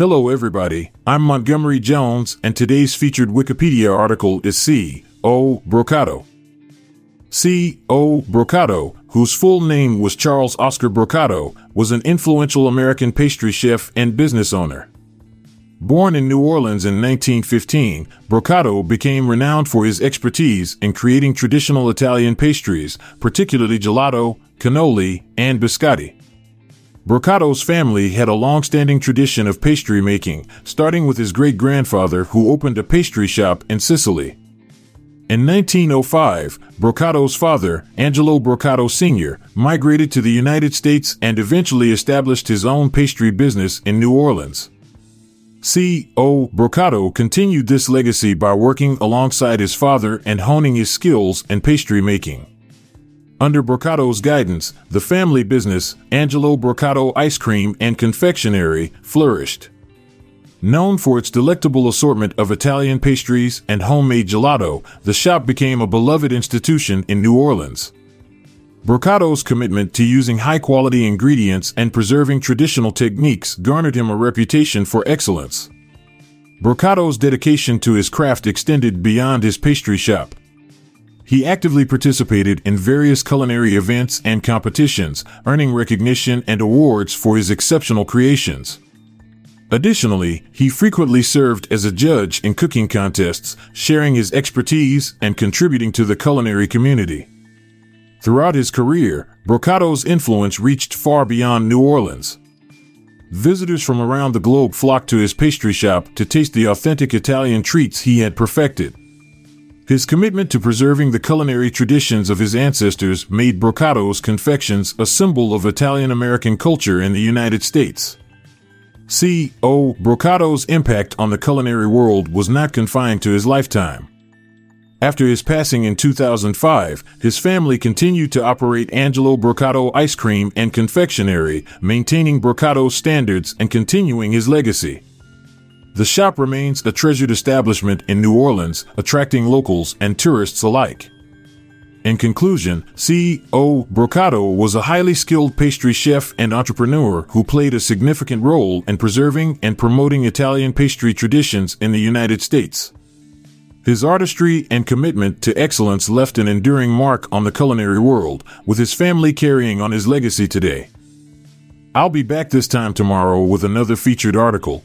Hello, everybody. I'm Montgomery Jones, and today's featured Wikipedia article is C. O. Brocato. C. O. Brocato, whose full name was Charles Oscar Brocato, was an influential American pastry chef and business owner. Born in New Orleans in 1915, Brocato became renowned for his expertise in creating traditional Italian pastries, particularly gelato, cannoli, and biscotti. Brocato's family had a long-standing tradition of pastry making, starting with his great-grandfather who opened a pastry shop in Sicily. In 1905, Brocato's father, Angelo Brocato Sr., migrated to the United States and eventually established his own pastry business in New Orleans. C. O. Brocato continued this legacy by working alongside his father and honing his skills in pastry making. Under Brocato's guidance, the family business, Angelo Brocato Ice Cream and Confectionery, flourished. Known for its delectable assortment of Italian pastries and homemade gelato, the shop became a beloved institution in New Orleans. Brocato's commitment to using high quality ingredients and preserving traditional techniques garnered him a reputation for excellence. Brocato's dedication to his craft extended beyond his pastry shop. He actively participated in various culinary events and competitions, earning recognition and awards for his exceptional creations. Additionally, he frequently served as a judge in cooking contests, sharing his expertise and contributing to the culinary community. Throughout his career, Brocato's influence reached far beyond New Orleans. Visitors from around the globe flocked to his pastry shop to taste the authentic Italian treats he had perfected. His commitment to preserving the culinary traditions of his ancestors made Brocato's confections a symbol of Italian American culture in the United States. C. O. Brocato's impact on the culinary world was not confined to his lifetime. After his passing in 2005, his family continued to operate Angelo Brocato Ice Cream and Confectionery, maintaining Brocato's standards and continuing his legacy. The shop remains a treasured establishment in New Orleans, attracting locals and tourists alike. In conclusion, C. O. Brocato was a highly skilled pastry chef and entrepreneur who played a significant role in preserving and promoting Italian pastry traditions in the United States. His artistry and commitment to excellence left an enduring mark on the culinary world, with his family carrying on his legacy today. I'll be back this time tomorrow with another featured article.